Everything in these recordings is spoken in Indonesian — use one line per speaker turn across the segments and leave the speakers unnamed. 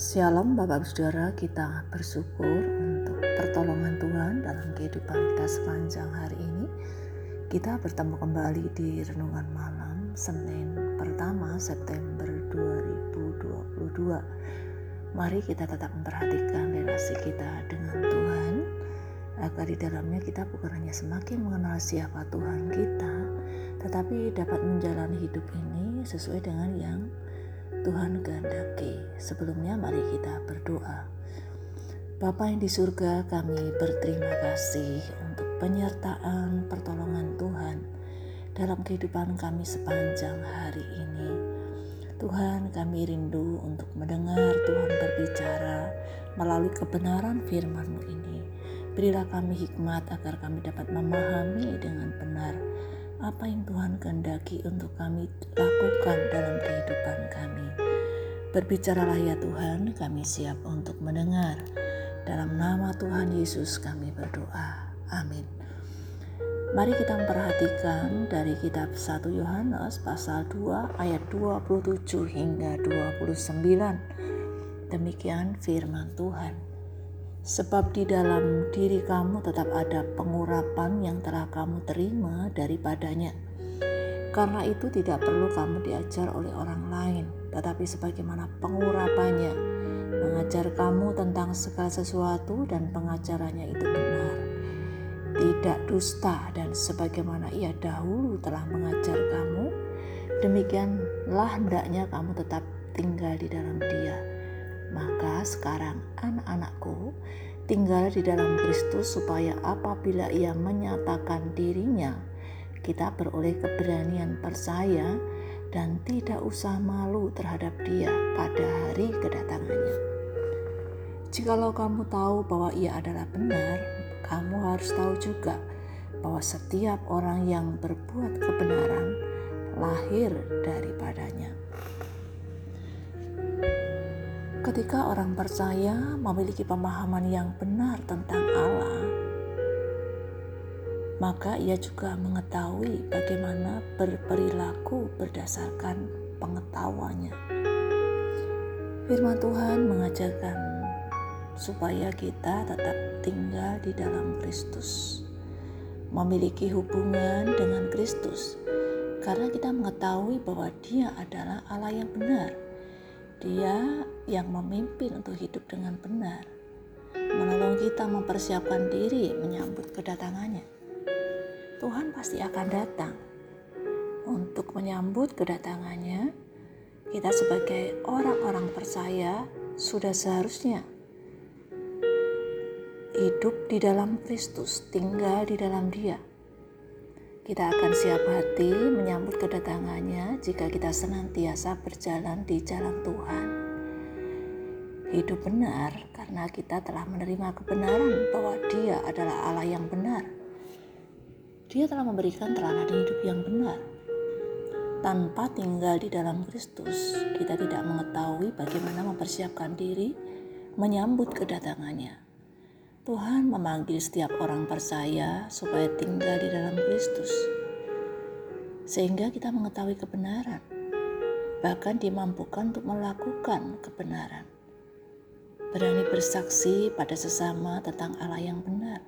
Shalom Bapak Saudara, kita bersyukur untuk pertolongan Tuhan dalam kehidupan kita sepanjang hari ini. Kita bertemu kembali di Renungan Malam Senin pertama September 2022. Mari kita tetap memperhatikan relasi kita dengan Tuhan agar di dalamnya kita bukan hanya semakin mengenal siapa Tuhan kita, tetapi dapat menjalani hidup ini sesuai dengan yang Tuhan kehendaki. Sebelumnya mari kita berdoa. Bapa yang di surga kami berterima kasih untuk penyertaan pertolongan Tuhan dalam kehidupan kami sepanjang hari ini. Tuhan kami rindu untuk mendengar Tuhan berbicara melalui kebenaran firman-Mu ini. Berilah kami hikmat agar kami dapat memahami dengan benar apa yang Tuhan kehendaki untuk kami lakukan dalam kehidupan kami. Berbicaralah ya Tuhan, kami siap untuk mendengar. Dalam nama Tuhan Yesus kami berdoa. Amin. Mari kita memperhatikan dari kitab 1 Yohanes pasal 2 ayat 27 hingga 29. Demikian firman Tuhan. Sebab di dalam diri kamu tetap ada pengurapan yang telah kamu terima daripadanya. Karena itu tidak perlu kamu diajar oleh orang lain, tetapi sebagaimana pengurapannya, mengajar kamu tentang segala sesuatu dan pengajarannya itu benar. Tidak dusta dan sebagaimana ia dahulu telah mengajar kamu, demikianlah hendaknya kamu tetap tinggal di dalam dia maka sekarang anak-anakku tinggal di dalam Kristus supaya apabila ia menyatakan dirinya kita beroleh keberanian percaya dan tidak usah malu terhadap dia pada hari kedatangannya. Jikalau kamu tahu bahwa ia adalah benar, kamu harus tahu juga bahwa setiap orang yang berbuat kebenaran lahir daripadanya. Ketika orang percaya memiliki pemahaman yang benar tentang Allah, maka ia juga mengetahui bagaimana berperilaku berdasarkan pengetahuannya. Firman Tuhan mengajarkan supaya kita tetap tinggal di dalam Kristus, memiliki hubungan dengan Kristus, karena kita mengetahui bahwa Dia adalah Allah yang benar dia yang memimpin untuk hidup dengan benar, menolong kita mempersiapkan diri menyambut kedatangannya. Tuhan pasti akan datang. Untuk menyambut kedatangannya, kita sebagai orang-orang percaya sudah seharusnya hidup di dalam Kristus, tinggal di dalam Dia kita akan siap hati menyambut kedatangannya jika kita senantiasa berjalan di jalan Tuhan. Hidup benar karena kita telah menerima kebenaran bahwa Dia adalah Allah yang benar. Dia telah memberikan teladan hidup yang benar. Tanpa tinggal di dalam Kristus, kita tidak mengetahui bagaimana mempersiapkan diri menyambut kedatangannya. Tuhan memanggil setiap orang percaya supaya tinggal di dalam Kristus, sehingga kita mengetahui kebenaran, bahkan dimampukan untuk melakukan kebenaran. Berani bersaksi pada sesama tentang Allah yang benar.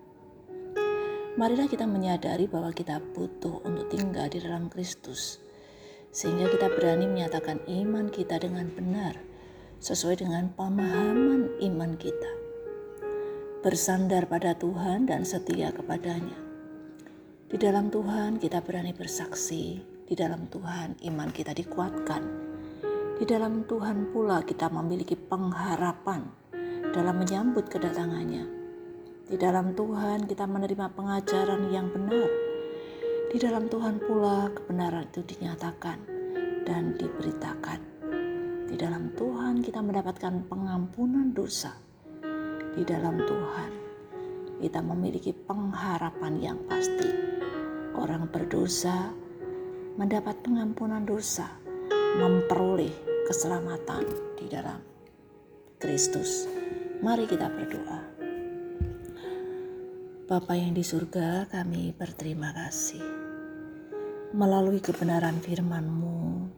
Marilah kita menyadari bahwa kita butuh untuk tinggal di dalam Kristus, sehingga kita berani menyatakan iman kita dengan benar, sesuai dengan pemahaman iman kita bersandar pada Tuhan dan setia kepadanya. Di dalam Tuhan kita berani bersaksi, di dalam Tuhan iman kita dikuatkan. Di dalam Tuhan pula kita memiliki pengharapan dalam menyambut kedatangannya. Di dalam Tuhan kita menerima pengajaran yang benar. Di dalam Tuhan pula kebenaran itu dinyatakan dan diberitakan. Di dalam Tuhan kita mendapatkan pengampunan dosa di dalam Tuhan, kita memiliki pengharapan yang pasti. Orang berdosa mendapat pengampunan dosa, memperoleh keselamatan di dalam Kristus. Mari kita berdoa. Bapa yang di surga, kami berterima kasih. Melalui kebenaran firman-Mu,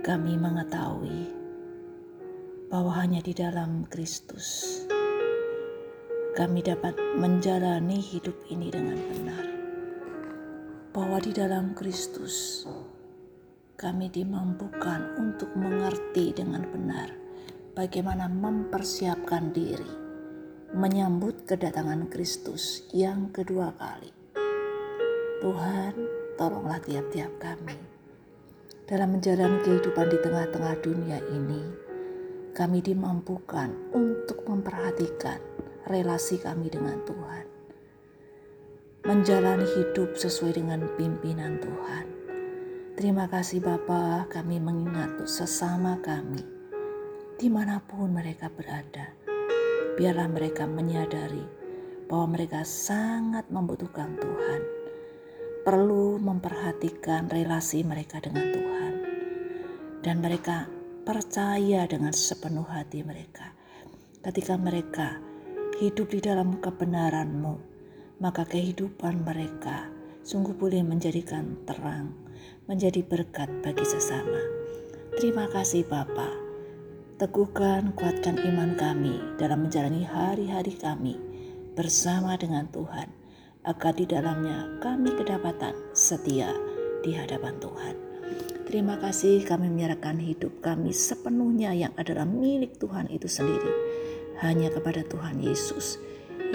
kami mengetahui bahwa hanya di dalam Kristus kami dapat menjalani hidup ini dengan benar. Bahwa di dalam Kristus kami dimampukan untuk mengerti dengan benar bagaimana mempersiapkan diri menyambut kedatangan Kristus yang kedua kali. Tuhan, tolonglah tiap-tiap kami dalam menjalani kehidupan di tengah-tengah dunia ini kami dimampukan untuk memperhatikan relasi kami dengan Tuhan. Menjalani hidup sesuai dengan pimpinan Tuhan. Terima kasih Bapa, kami mengingat sesama kami di mana pun mereka berada. Biarlah mereka menyadari bahwa mereka sangat membutuhkan Tuhan. Perlu memperhatikan relasi mereka dengan Tuhan. Dan mereka percaya dengan sepenuh hati mereka. Ketika mereka hidup di dalam kebenaranmu, maka kehidupan mereka sungguh boleh menjadikan terang, menjadi berkat bagi sesama. Terima kasih Bapa. Teguhkan, kuatkan iman kami dalam menjalani hari-hari kami bersama dengan Tuhan, agar di dalamnya kami kedapatan setia di hadapan Tuhan. Terima kasih kami menyerahkan hidup kami sepenuhnya yang adalah milik Tuhan itu sendiri. Hanya kepada Tuhan Yesus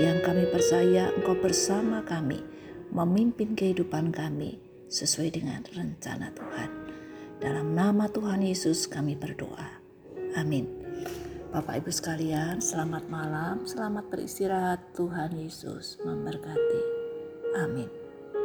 yang kami percaya Engkau bersama kami memimpin kehidupan kami sesuai dengan rencana Tuhan. Dalam nama Tuhan Yesus kami berdoa. Amin. Bapak Ibu sekalian, selamat malam, selamat beristirahat. Tuhan Yesus memberkati. Amin.